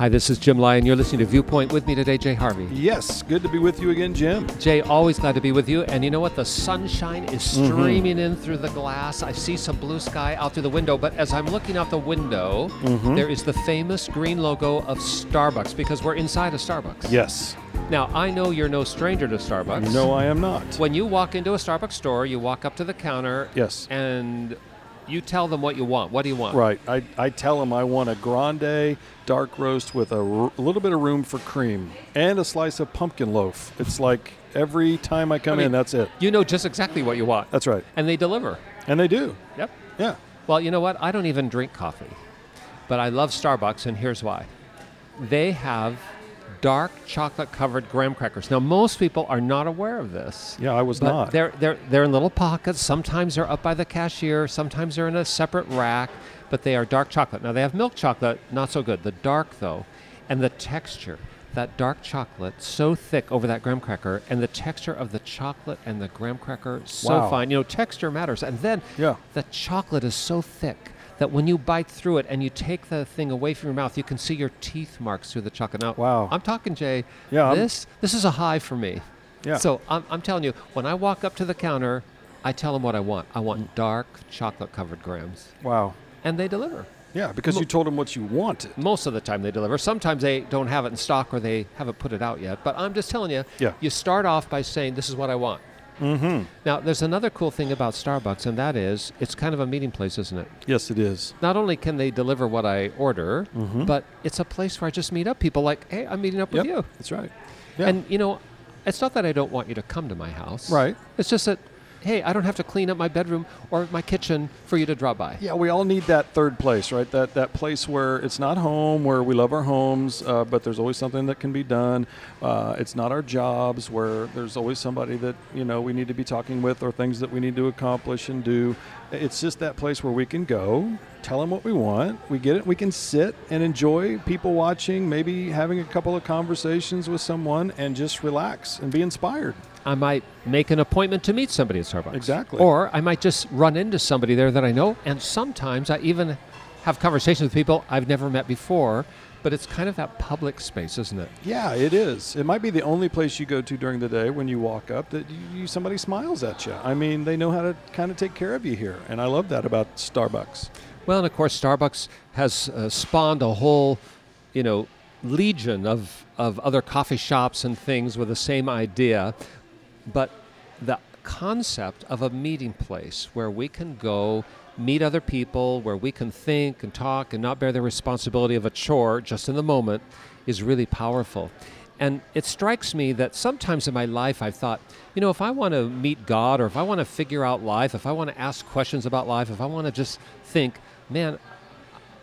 Hi, this is Jim Lyon. You're listening to Viewpoint with me today, Jay Harvey. Yes, good to be with you again, Jim. Jay, always glad to be with you. And you know what? The sunshine is Mm-hmm. streaming in through the glass. I see some blue sky out through the window. But as I'm looking out the window, Mm-hmm. there is the famous green logo of Starbucks because we're inside a Starbucks. Yes. Now, I know you're no stranger to Starbucks. No, I am not. When you walk into a Starbucks store, you walk up to the counter. Yes. And you tell them what you want. What do you want? Right. I, I tell them I want a grande dark roast with a r- little bit of room for cream and a slice of pumpkin loaf. It's like every time I come I mean- in, that's it. You know just exactly what you want. That's right. And they deliver. And they do. Yep. Yeah. Well, you know what? I don't even drink coffee, but I love Starbucks, and here's why. They have dark chocolate covered graham crackers. Now, most people are not aware of this. Yeah, I was not. they're, they're, they're in little pockets. Sometimes they're up by the cashier. Sometimes they're in a separate rack, but they are dark chocolate. Now, they have milk chocolate, not so good. The dark, though, and the texture, that dark chocolate, so thick over that graham cracker, and the texture of the chocolate and the graham cracker, so Wow. fine. You know, texture matters. And then Yeah. the chocolate is so thick that when you bite through it and you take the thing away from your mouth, you can see your teeth marks through the chocolate. Now, Wow. I'm talking, Jay. Yeah, I'm- This this is a high for me. Yeah. So I'm, I'm telling you, when I walk up to the counter, I tell them what I want. I want dark chocolate covered grams, Wow. and they deliver. Yeah, because you told them what you wanted. Most of the time they deliver. Sometimes they don't have it in stock or they haven't put it out yet. But I'm just telling you, Yeah. you start off by saying, This is what I want. Mm-hmm. Now, there's another cool thing about Starbucks, and that is it's kind of a meeting place, isn't it? Yes, it is. Not only can they deliver what I order, Mhm. but it's a place where I just meet up people like, Hey, I'm meeting up Yep. with you. That's right. Yeah. And, you know, it's not that I don't want you to come to my house. Right. It's just that, hey, I don't have to clean up my bedroom or my kitchen for you to drop by. Yeah, we all need that third place, right? That that place where it's not home, where we love our homes, uh, but there's always something that can be done. Uh, it's not our jobs, where there's always somebody that you know we need to be talking with, or things that we need to accomplish and do. It's just that place where we can go, tell them what we want, we get it, we can sit and enjoy people watching, maybe having a couple of conversations with someone, and just relax and be inspired. I might make an appointment to meet somebody at Starbucks. Exactly. Or I might just run into somebody there that I know. And sometimes I even have conversations with people I've never met before. But it's kind of that public space, isn't it? Yeah, it is. It might be the only place you go to during the day when you walk up that you, somebody smiles at you. I mean, they know how to kind of take care of you here, and I love that about Starbucks. Well, and of course, Starbucks has uh, spawned a whole, you know, legion of, of other coffee shops and things with the same idea. But the concept of a meeting place where we can go meet other people, where we can think and talk and not bear the responsibility of a chore just in the moment is really powerful. And it strikes me that sometimes in my life I've thought, you know, if I want to meet God or if I want to figure out life, if I want to ask questions about life, if I want to just think, man,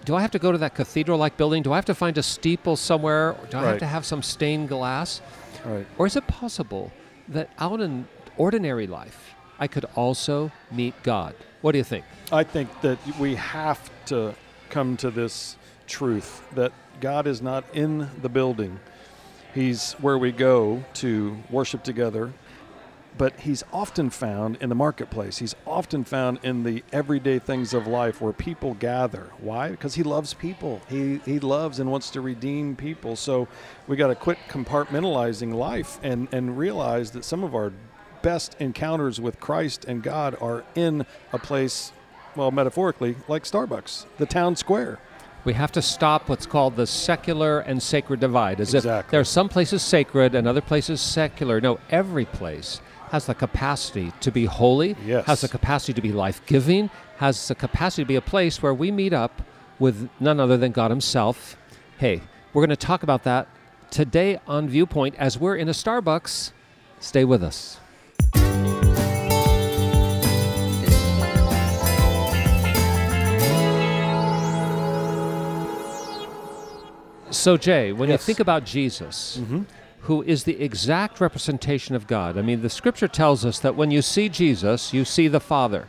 do I have to go to that cathedral like building? Do I have to find a steeple somewhere? Do I have to have some stained glass? Right. Or is it possible that out in ordinary life, I could also meet God? What do you think? I think that we have to come to this truth that God is not in the building. He's where we go to worship together, but he's often found in the marketplace. He's often found in the everyday things of life where people gather. Why? Because he loves people. He he loves and wants to redeem people. So we got to quit compartmentalizing life and and realize that some of our best encounters with Christ and God are in a place well metaphorically like Starbucks, the town square. We have to stop what's called the secular and sacred divide. As if there are some places sacred and other places secular. No, every place has the capacity to be holy, Yes. has the capacity to be life giving, has the capacity to be a place where we meet up with none other than God Himself. Hey, we're going to talk about that today on Viewpoint as we're in a Starbucks. Stay with us. So, Jay, when Yes. you think about Jesus, mm-hmm. Who is the exact representation of God, I mean, the scripture tells us that when you see Jesus, you see the Father,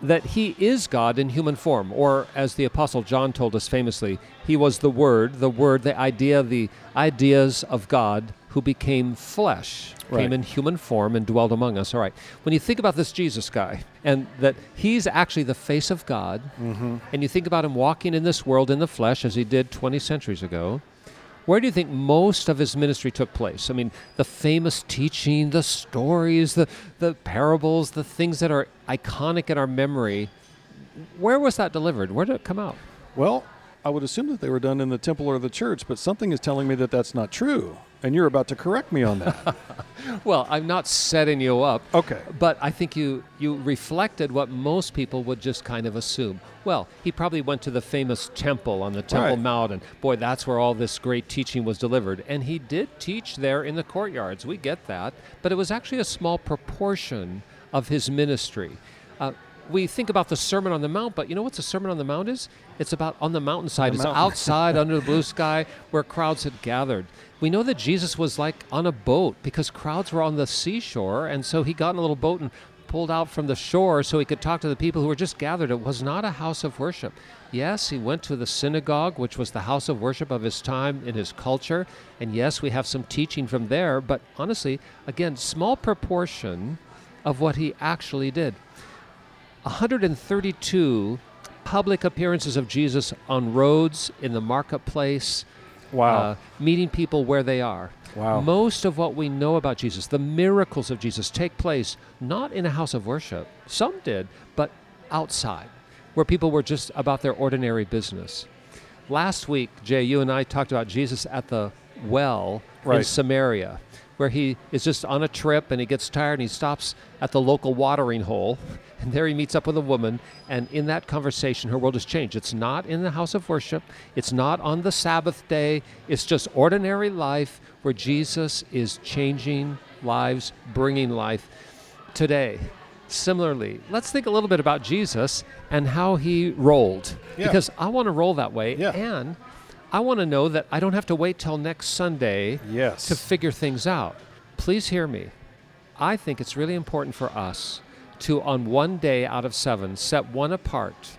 that he is God in human form, or as the Apostle John told us famously, he was the Word, the Word, the idea, the ideas of God who became flesh, Right. came in human form and dwelled among us. All right. When you think about this Jesus guy and that he's actually the face of God, mm-hmm. and you think about him walking in this world in the flesh as he did 20 centuries ago, where do you think most of his ministry took place? I mean, the famous teaching, the stories, the, the parables, the things that are iconic in our memory. Where was that delivered? Where did it come out? Well, I would assume that they were done in the temple or the church, but something is telling me that that's not true. And you're about to correct me on that. Well, I'm not setting you up. okay. But I think you, you reflected what most people would just kind of assume. Well, he probably went to the famous temple on the Temple Right. Mount, and boy, that's where all this great teaching was delivered. And he did teach there in the courtyards. We get that. But it was actually a small proportion of his ministry. Uh, we think about the Sermon on the Mount, but you know what the Sermon on the Mount is? It's about on the mountainside. The it's mountain. outside under the blue sky where crowds had gathered. We know that Jesus was like on a boat because crowds were on the seashore, and so he got in a little boat and pulled out from the shore so he could talk to the people who were just gathered. It was not a house of worship. Yes, he went to the synagogue, which was the house of worship of his time in his culture, and yes, we have some teaching from there, but honestly, again, small proportion of what he actually did. 132 public appearances of Jesus on roads, in the marketplace, Wow. uh, meeting people where they are. Wow. Most of what we know about Jesus, the miracles of Jesus, take place not in a house of worship. Some did, but outside, where people were just about their ordinary business. Last week, Jay, you and I talked about Jesus at the well in Samaria, where he is just on a trip and he gets tired and he stops at the local watering hole. And there he meets up with a woman. And in that conversation, her world has changed. It's not in the house of worship, it's not on the Sabbath day. It's just ordinary life where Jesus is changing lives, bringing life today. Similarly, let's think a little bit about Jesus and how he rolled. Yeah. Because I want to roll that way. Yeah. And I want to know that I don't have to wait till next Sunday yes. to figure things out. Please hear me. I think it's really important for us to, on one day out of seven, set one apart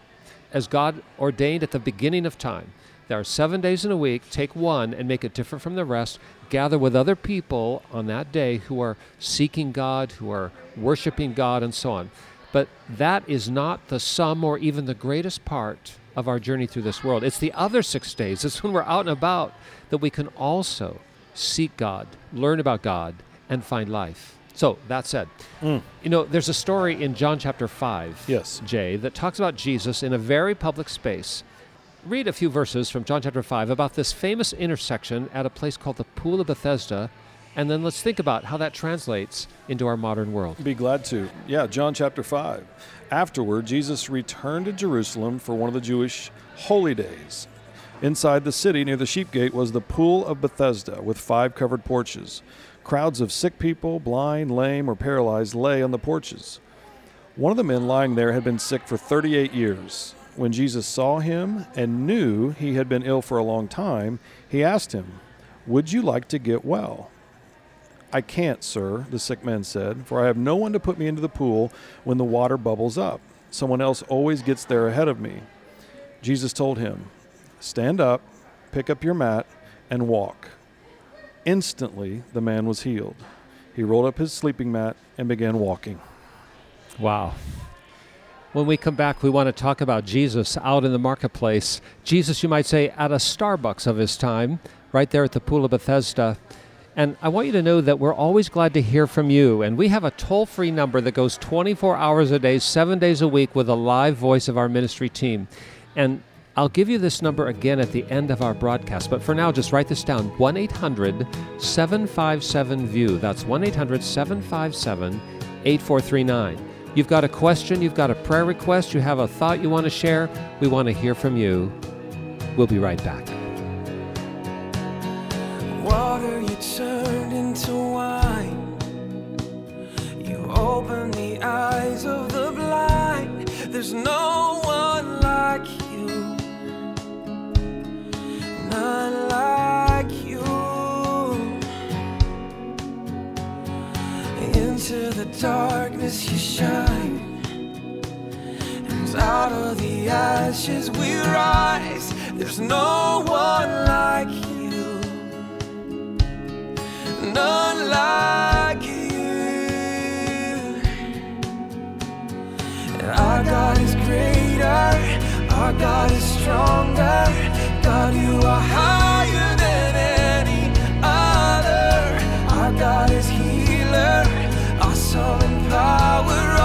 as God ordained at the beginning of time. There are seven days in a week. Take one and make it different from the rest. Gather with other people on that day who are seeking God, who are worshiping God, and so on. But that is not the sum or even the greatest part of our journey through this world. It's the other six days. It's when we're out and about that we can also seek God, learn about God, and find life. So, that said, Mm. you know, there's a story in John chapter 5, Yes. Jay, that talks about Jesus in a very public space. Read a few verses from John chapter 5 about this famous intersection at a place called the Pool of Bethesda, and then let's think about how that translates into our modern world. Be glad to. Yeah, John chapter 5. Afterward, Jesus returned to Jerusalem for one of the Jewish holy days. Inside the city near the sheep gate was the pool of Bethesda with five covered porches. Crowds of sick people, blind, lame, or paralyzed, lay on the porches. One of the men lying there had been sick for 38 years. When Jesus saw him and knew he had been ill for a long time, he asked him, Would you like to get well? I can't, sir, the sick man said, for I have no one to put me into the pool when the water bubbles up. Someone else always gets there ahead of me. Jesus told him, Stand up, pick up your mat, and walk. Instantly, the man was healed. He rolled up his sleeping mat and began walking. Wow. When we come back, we want to talk about Jesus out in the marketplace. Jesus, you might say, at a Starbucks of his time, right there at the Pool of Bethesda. And I want you to know that we're always glad to hear from you. And we have a toll free number that goes 24 hours a day, seven days a week, with a live voice of our ministry team. And I'll give you this number again at the end of our broadcast. But for now, just write this down 1 800 757 VIEW. That's 1 800 757 8439. You've got a question, you've got a prayer request, you have a thought you want to share. We want to hear from you. We'll be right back. Water you turned into wine. You opened the eyes of the blind. There's no one like you. None like you. Into the darkness you shine. And out of the ashes we rise. There's no one like you. None like you. Our God is greater, our God is stronger. God, you are higher than any other. Our God is healer, awesome in power.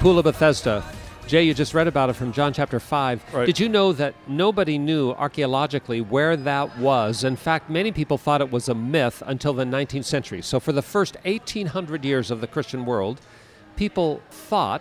Pool of Bethesda. Jay, you just read about it from John chapter 5. Right. Did you know that nobody knew archaeologically where that was? In fact, many people thought it was a myth until the 19th century. So, for the first 1800 years of the Christian world, people thought,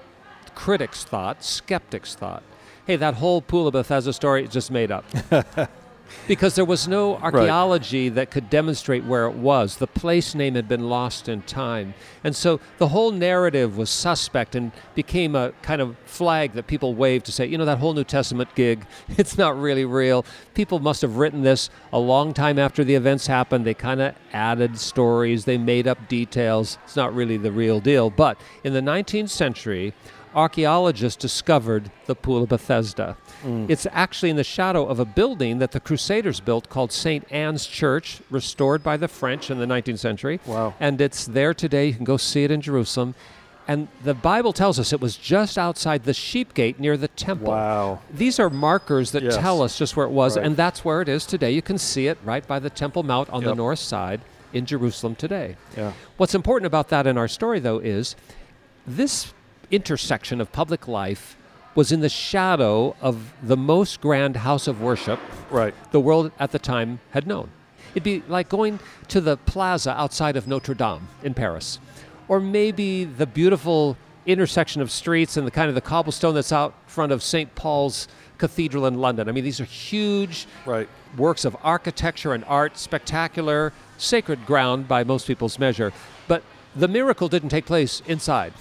critics thought, skeptics thought, hey, that whole Pool of Bethesda story is just made up. because there was no archaeology that could demonstrate where it was. The place name had been lost in time. And so the whole narrative was suspect and became a kind of flag that people waved to say, you know, that whole New Testament gig, it's not really real. People must have written this a long time after the events happened. They kind of added stories, they made up details. It's not really the real deal. But in the 19th century, archaeologists discovered the Pool of Bethesda. Mm. It's actually in the shadow of a building that the Crusaders built called St. Anne's Church, restored by the French in the 19th century. Wow. And it's there today. You can go see it in Jerusalem. And the Bible tells us it was just outside the sheep gate near the temple. Wow. These are markers that Yes. tell us just where it was, Right. and that's where it is today. You can see it right by the Temple Mount on the north side in Jerusalem today. Yeah. What's important about that in our story, though, is this intersection of public life was in the shadow of the most grand house of worship Right. the world at the time had known. It'd be like going to the plaza outside of Notre Dame in Paris, or maybe the beautiful intersection of streets and the kind of the cobblestone that's out front of St. Paul's Cathedral in London. I mean, these are huge Right. works of architecture and art, spectacular, sacred ground by most people's measure. But the miracle didn't take place inside.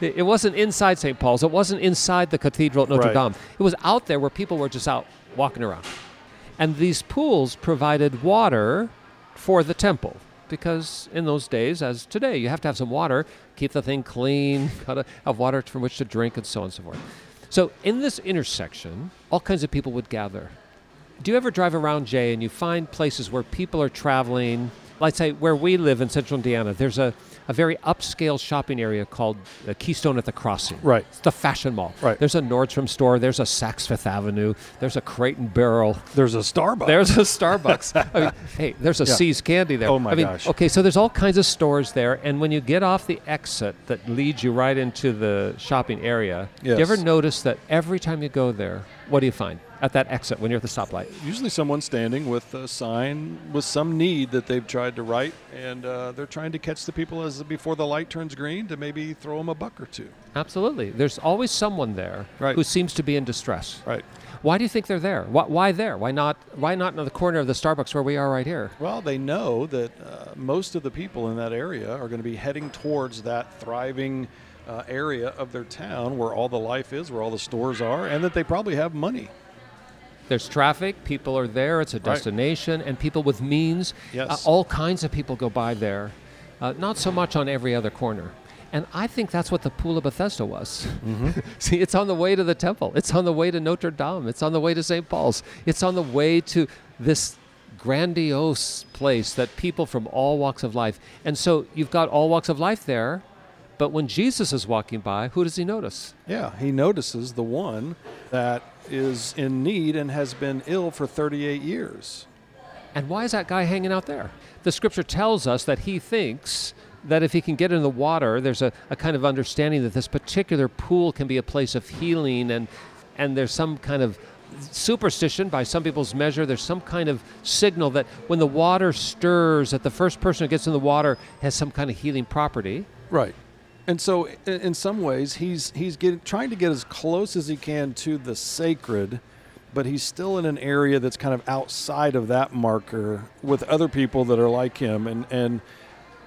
It wasn't inside St. Paul's. It wasn't inside the cathedral at Notre Right. Dame. It was out there where people were just out walking around. And these pools provided water for the temple. Because in those days, as today, you have to have some water, keep the thing clean, gotta have water from which to drink, and so on and so forth. So in this intersection, all kinds of people would gather. Do you ever drive around, Jay, and you find places where people are traveling? Let's say where we live in central Indiana, there's a, a very upscale shopping area called uh, Keystone at the Crossing. Right. It's the fashion mall. Right. There's a Nordstrom store. There's a Saks Fifth Avenue. There's a Crate and Barrel. There's a Starbucks. There's a Starbucks. I mean, hey, there's a Yeah. Candy there. Oh, my I mean, gosh. Okay, so there's all kinds of stores there, and when you get off the exit that leads you right into the shopping area, do you ever notice that every time you go there, what do you find at that exit when you're at the stoplight? usually someone standing with a sign with some need that they've tried to write, and uh, they're trying to catch the people as before the light turns green to maybe throw them a buck or two. Absolutely. There's always someone there Right. who seems to be in distress. Right. Why do you think they're there? Why, why there? Why not? Why not in the corner of the Starbucks where we are right here? Well, they know that uh, most of the people in that area are going to be heading towards that thriving uh, area of their town where all the life is, where all the stores are, and that they probably have money. There's traffic, people are there, it's a destination, and people with means, Yes. uh, all kinds of people go by there. Uh, not so much on every other corner. And I think that's what the Pool of Bethesda was. See, it's on the way to the temple, it's on the way to Notre Dame, it's on the way to St. Paul's, it's on the way to this grandiose place that people from all walks of life. And so you've got all walks of life there, but when Jesus is walking by, who does he notice? Yeah, he notices the one that is in need and has been ill for 38 years. And why is that guy hanging out there? The scripture tells us that he thinks that if he can get in the water, there's a, a kind of understanding that this particular pool can be a place of healing and and there's some kind of superstition by some people's measure there's some kind of signal that when the water stirs that the first person who gets in the water has some kind of healing property Right. And so, in some ways, he's he's getting, trying to get as close as he can to the sacred, but he's still in an area that's kind of outside of that marker with other people that are like him. And and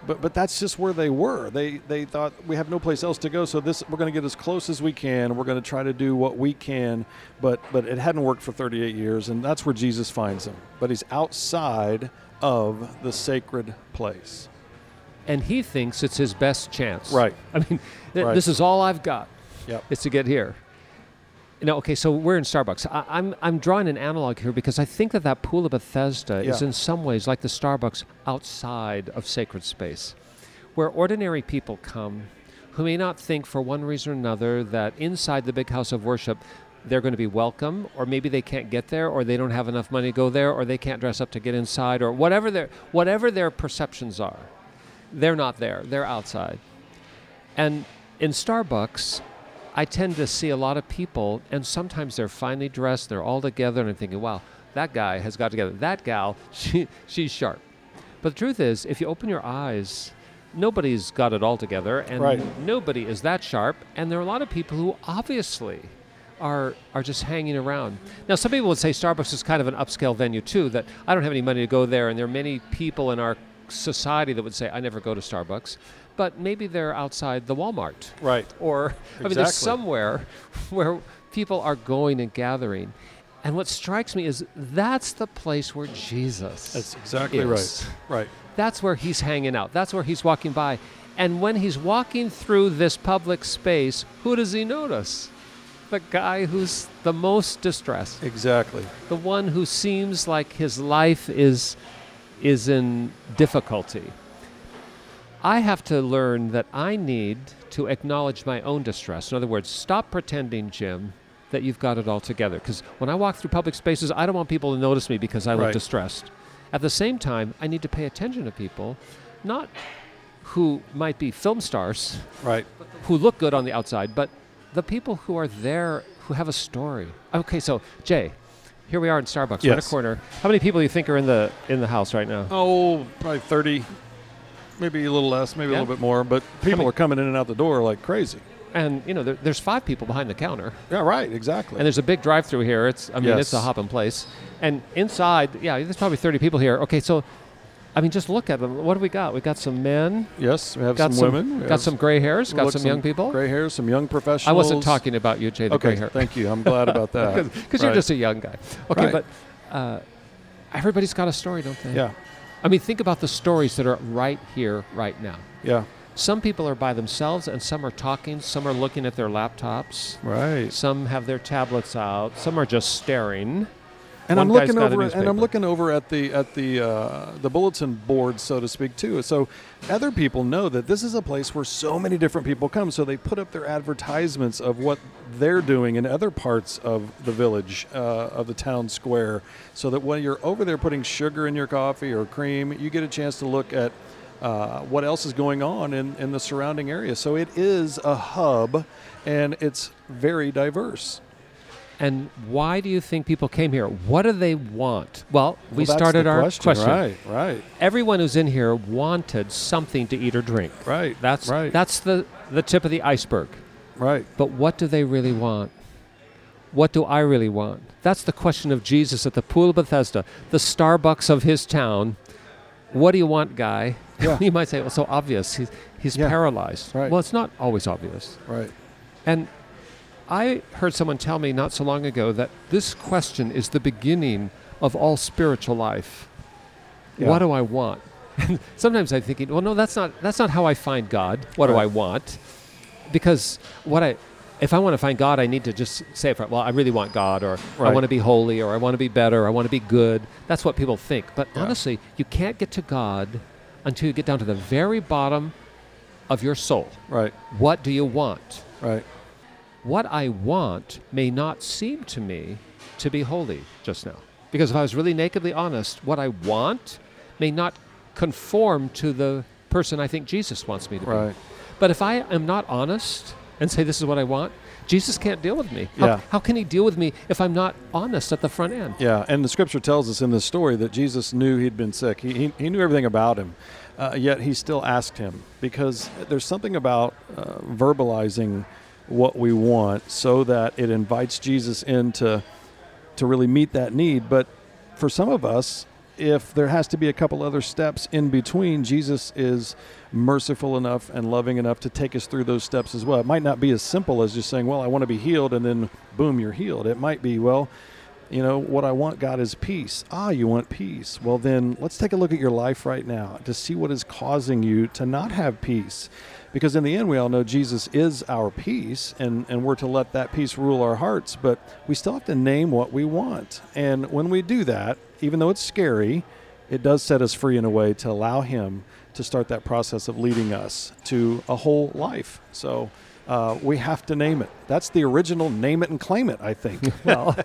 but but that's just where they were. They they thought we have no place else to go, so this we're going to get as close as we can. We're going to try to do what we can, but but it hadn't worked for 38 years, and that's where Jesus finds him. But he's outside of the sacred place. And he thinks it's his best chance Right. i mean th- Right. this is all i've got Yep. is to get here. No, okay, so we're in Starbucks. I, I'm I'm drawing an analog here because I think that that pool of Bethesda is in some ways like the Starbucks outside of sacred space, where ordinary people come, who may not think for one reason or another that inside the big house of worship they're going to be welcome, or maybe they can't get there, or they don't have enough money to go there, or they can't dress up to get inside, or whatever their whatever their perceptions are, they're not there. They're outside. And in Starbucks, I tend to see a lot of people, and sometimes they're finely dressed, they're all together, and I'm thinking, wow, that guy has got together. That gal, she, she's sharp. But the truth is, if you open your eyes, nobody's got it all together, and Right. nobody is that sharp. And there are a lot of people who obviously are are just hanging around. Now, some people would say Starbucks is kind of an upscale venue too. That I don't have any money to go there, and there are many people in our society that would say I never go to Starbucks. But maybe they're outside the Walmart Right. or I mean, there's Exactly. somewhere where people are going and gathering. And what strikes me is that's the place where Jesus That's exactly is. right. Right. That's where he's hanging out. That's where he's walking by. And when he's walking through this public space, who does he notice? The guy who's the most distressed. Exactly. The one who seems like his life is is in difficulty. I have to learn that I need to acknowledge my own distress. In other words, stop pretending, Jim, that you've got it all together. Because when I walk through public spaces, I don't want people to notice me because I look Right. distressed. At the same time, I need to pay attention to people, not who might be film stars, Right. who look good on the outside, but the people who are there who have a story. Okay, so Jay, here we are in Starbucks, right a Yes. corner. How many people do you think are in the in the house right now? Oh, probably 30, maybe a little less, maybe Yeah. a little bit more, but people are coming in and out the door like crazy. And you know, there, there's five people behind the counter, Yeah, right, exactly. and there's a big drive-through here. It's I mean, it's a Yes. hopping place. And inside, yeah, there's probably 30 people here. Okay, so I mean, just look at them. What do we got? We got some men, yes, we have got some, some, women. got some gray hairs, got look, some young people. Gray hairs, some young professionals. I wasn't talking about you, Jay, the Okay, gray hair. thank you. I'm glad about that. because you're just a young guy. Okay, Right. but uh, everybody's got a story, don't they? Yeah, I mean, think about the stories that are right here, right now. yeah, Some people are by themselves, and some are talking. Some are looking at their laptops. right. Some have their tablets out. Some are just staring. And One I'm looking over, and. I'm looking over at the at the uh, the bulletin board, so to speak, too. So other people know that this is a place where so many different people come. So they put up their advertisements of what they're doing in other parts of the village, uh, of the town square, so that when you're over there putting sugar in your coffee or cream, you get a chance to look at uh, what else is going on in, in the surrounding area. So it is a hub, and it's very diverse. And why do you think people came here? What do they want? Well, we Well, started our question. Right, right, Everyone who's in here wanted something to eat or drink. right. That's right. that's the the tip of the iceberg. right. But what do they really want? What do I really want? That's the question of Jesus at the Pool of Bethesda, the Starbucks of his town. What do you want, guy? Yeah. you might say, well, so obvious. He's, he's Yeah. paralyzed. Right. Well, it's not always obvious. Right. And I heard someone tell me not so long ago that this question is the beginning of all spiritual life. Yeah. What do I want? And sometimes I'm thinking, well, no, that's not that's not how I find God. What do I want? Because what I if I want to find God, I need to just say, well, I really want God, or I want to be holy, or I want to be better, or I want to be good. That's what people think. But Yeah. honestly, you can't get to God until you get down to the very bottom of your soul. Right. What do you want? Right. What I want may not seem to me to be holy just now. Because if I was really nakedly honest, what I want may not conform to the person I think Jesus wants me to be. Right. But if I am not honest and say this is what I want, Jesus can't deal with me. How, Yeah. how can he deal with me if I'm not honest at the front end? Yeah, and the scripture tells us in this story that Jesus knew he'd been sick. He, he, he knew everything about him, uh, yet he still asked him because there's something about uh, verbalizing what we want so that it invites Jesus in to, to really meet that need. But for some of us, if there has to be a couple other steps in between, Jesus is merciful enough and loving enough to take us through those steps as well. It might not be as simple as just saying, Well, I want to be healed, and then boom, you're healed. It might be, Well, you know, what I want, God, is peace. Ah, you want peace. Well, then let's take a look at your life right now to see what is causing you to not have peace. Because in the end, we all know Jesus is our peace, and, and we're to let that peace rule our hearts, but we still have to name what we want. And when we do that, even though it's scary, it does set us free in a way to allow Him to start that process of leading us to a whole life. So uh, we have to name it. That's the original name it and claim it, I think. Well,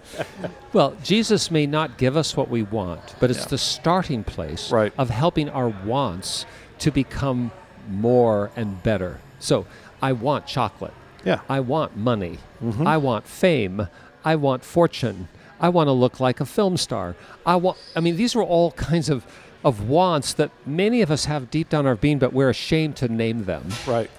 well, Jesus may not give us what we want, but it's Yeah. the starting place Right. of helping our wants to become more and better. So I want chocolate. yeah. I want money. Mhm. I want fame. I want fortune. I want to look like a film star. I want I mean these are all kinds of of wants that many of us have deep down our being but we're ashamed to name them. Right.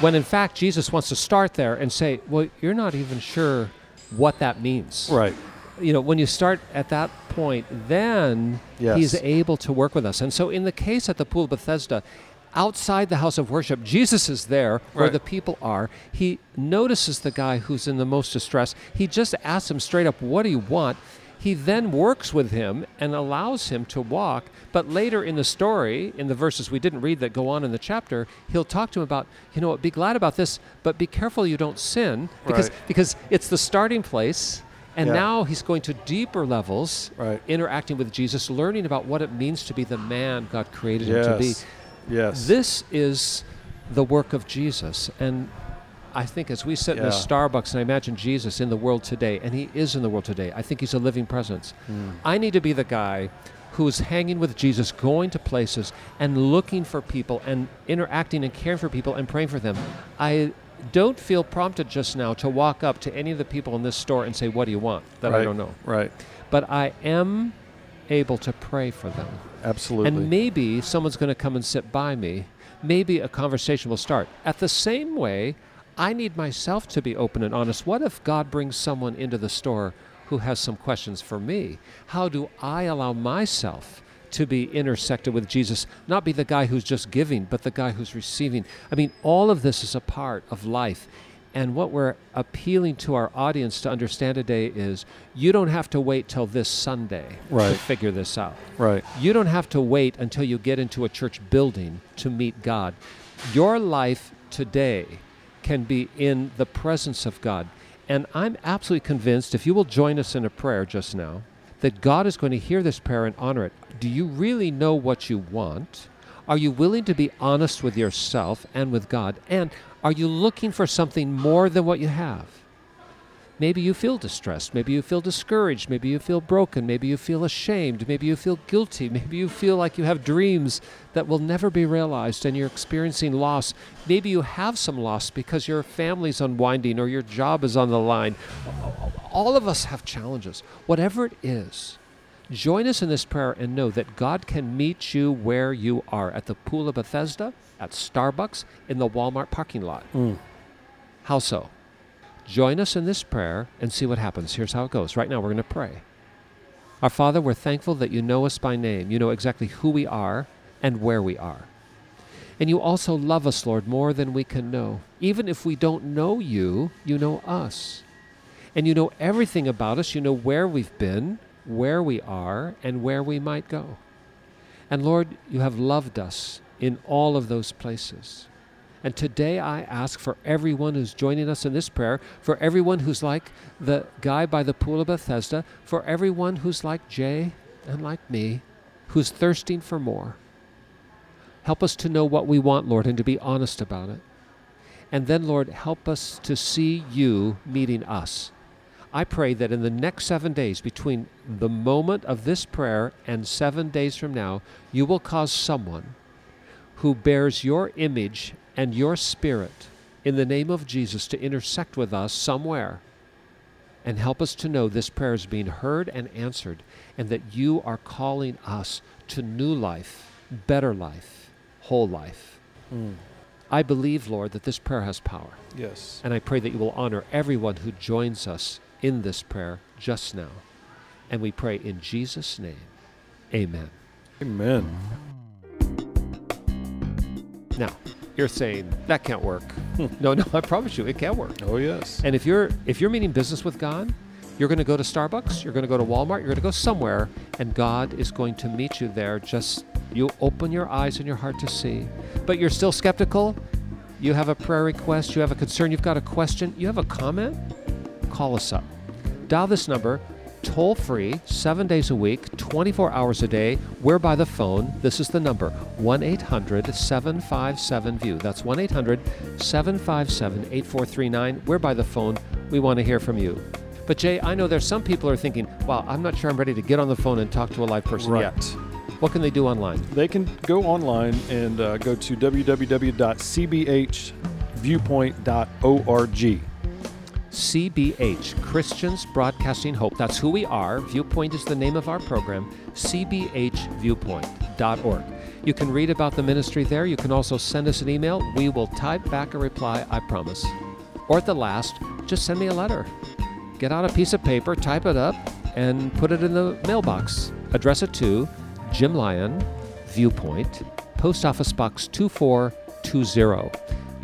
When in fact Jesus wants to start there and say, "Well, you're not even sure what that means." Right. you know, when you start at that point, then Yes. he's able to work with us. And so, in the case at the pool of Bethesda, outside the house of worship, Jesus is there where Right. the people are. He notices the guy who's in the most distress. He just asks him straight up, What do you want? He then works with him and allows him to walk. But later in the story, in the verses we didn't read that go on in the chapter, he'll talk to him about, you know what, be glad about this, but be careful you don't sin because, Right. because it's the starting place. And Yeah. now he's going to deeper levels, Right. interacting with Jesus, learning about what it means to be the man God created him to be. Yes. This is the work of Jesus. And I think as we sit in a Starbucks and I imagine Jesus in the world today, and he is in the world today, I think he's a living presence. Hmm. I need to be the guy who's hanging with Jesus, going to places and looking for people and interacting and caring for people and praying for them. I don't feel prompted just now to walk up to any of the people in this store and say, What do you want? that I don't know. Right. But I am able to pray for them. Absolutely. And maybe someone's going to come and sit by me. Maybe a conversation will start. At the same way, I need myself to be open and honest. What if God brings someone into the store who has some questions for me? How do I allow myself to be intersected with Jesus? Not be the guy who's just giving, but the guy who's receiving. I mean, all of this is a part of life. And what we're appealing to our audience to understand today is you don't have to wait till this Sunday to figure this out. right. You don't have to wait until you get into a church building to meet God. Your life today can be in the presence of God. And I'm absolutely convinced, if you will join us in a prayer just now, that God is going to hear this prayer and honor it. Do you really know what you want? Are you willing to be honest with yourself and with God? And are you looking for something more than what you have? Maybe you feel distressed. Maybe you feel discouraged. Maybe you feel broken. Maybe you feel ashamed. Maybe you feel guilty. Maybe you feel like you have dreams that will never be realized and you're experiencing loss. Maybe you have some loss because your family's unwinding or your job is on the line. All of us have challenges. Whatever it is, join us in this prayer and know that God can meet you where you are at the Pool of Bethesda, at Starbucks, in the Walmart parking lot. Mm. How so? Join us in this prayer and see what happens. Here's how it goes. Right now, we're going to pray. Our Father, we're thankful that you know us by name. You know exactly who we are and where we are. And you also love us, Lord, more than we can know. Even if we don't know you, you know us. And you know everything about us. You know where we've been, where we are, and where we might go. And Lord, you have loved us in all of those places. And today I ask for everyone who's joining us in this prayer, for everyone who's like the guy by the pool of Bethesda, for everyone who's like Jay and like me, who's thirsting for more. Help us to know what we want, Lord, and to be honest about it. And then, Lord, help us to see you meeting us. I pray that in the next seven days, between the moment of this prayer and seven days from now, you will cause someone who bears your image and your spirit in the name of Jesus to intersect with us somewhere and help us to know this prayer is being heard and answered and that you are calling us to new life, better life, whole life. Mm. I believe, Lord, that this prayer has power. Yes. And I pray that you will honor everyone who joins us in this prayer just now. And we pray in Jesus' name. Amen. Amen. Now, you're saying that can't work. no, no, I promise you it can work. Oh yes. And if you're if you're meaning business with God, you're going to go to Starbucks, you're going to go to Walmart, you're going to go somewhere and God is going to meet you there just you open your eyes and your heart to see. But you're still skeptical? You have a prayer request, you have a concern, you've got a question, you have a comment? Call us up. Dial this number toll free, seven days a week, 24 hours a day. We're by the phone. This is the number 1 800 757 VIEW. That's 1 800 757 8439. We're by the phone. We want to hear from you. But Jay, I know there's some people are thinking, wow, I'm not sure I'm ready to get on the phone and talk to a live person right. yet. What can they do online? They can go online and uh, go to www.cbhviewpoint.org. CBH, Christians Broadcasting Hope. That's who we are. Viewpoint is the name of our program, cbhviewpoint.org. You can read about the ministry there. You can also send us an email. We will type back a reply, I promise. Or at the last, just send me a letter. Get out a piece of paper, type it up, and put it in the mailbox. Address it to Jim Lyon, Viewpoint, Post Office Box 2420,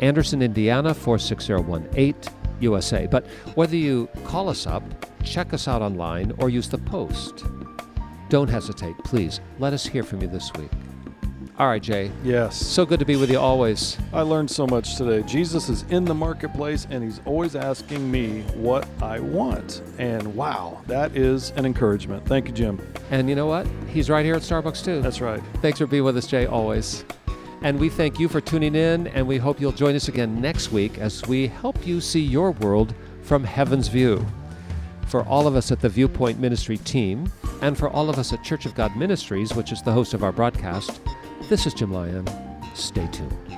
Anderson, Indiana 46018. USA. But whether you call us up, check us out online, or use the post, don't hesitate. Please let us hear from you this week. All right, Jay. Yes. So good to be with you always. I learned so much today. Jesus is in the marketplace and he's always asking me what I want. And wow, that is an encouragement. Thank you, Jim. And you know what? He's right here at Starbucks, too. That's right. Thanks for being with us, Jay, always. And we thank you for tuning in, and we hope you'll join us again next week as we help you see your world from heaven's view. For all of us at the Viewpoint Ministry team, and for all of us at Church of God Ministries, which is the host of our broadcast, this is Jim Lyon. Stay tuned.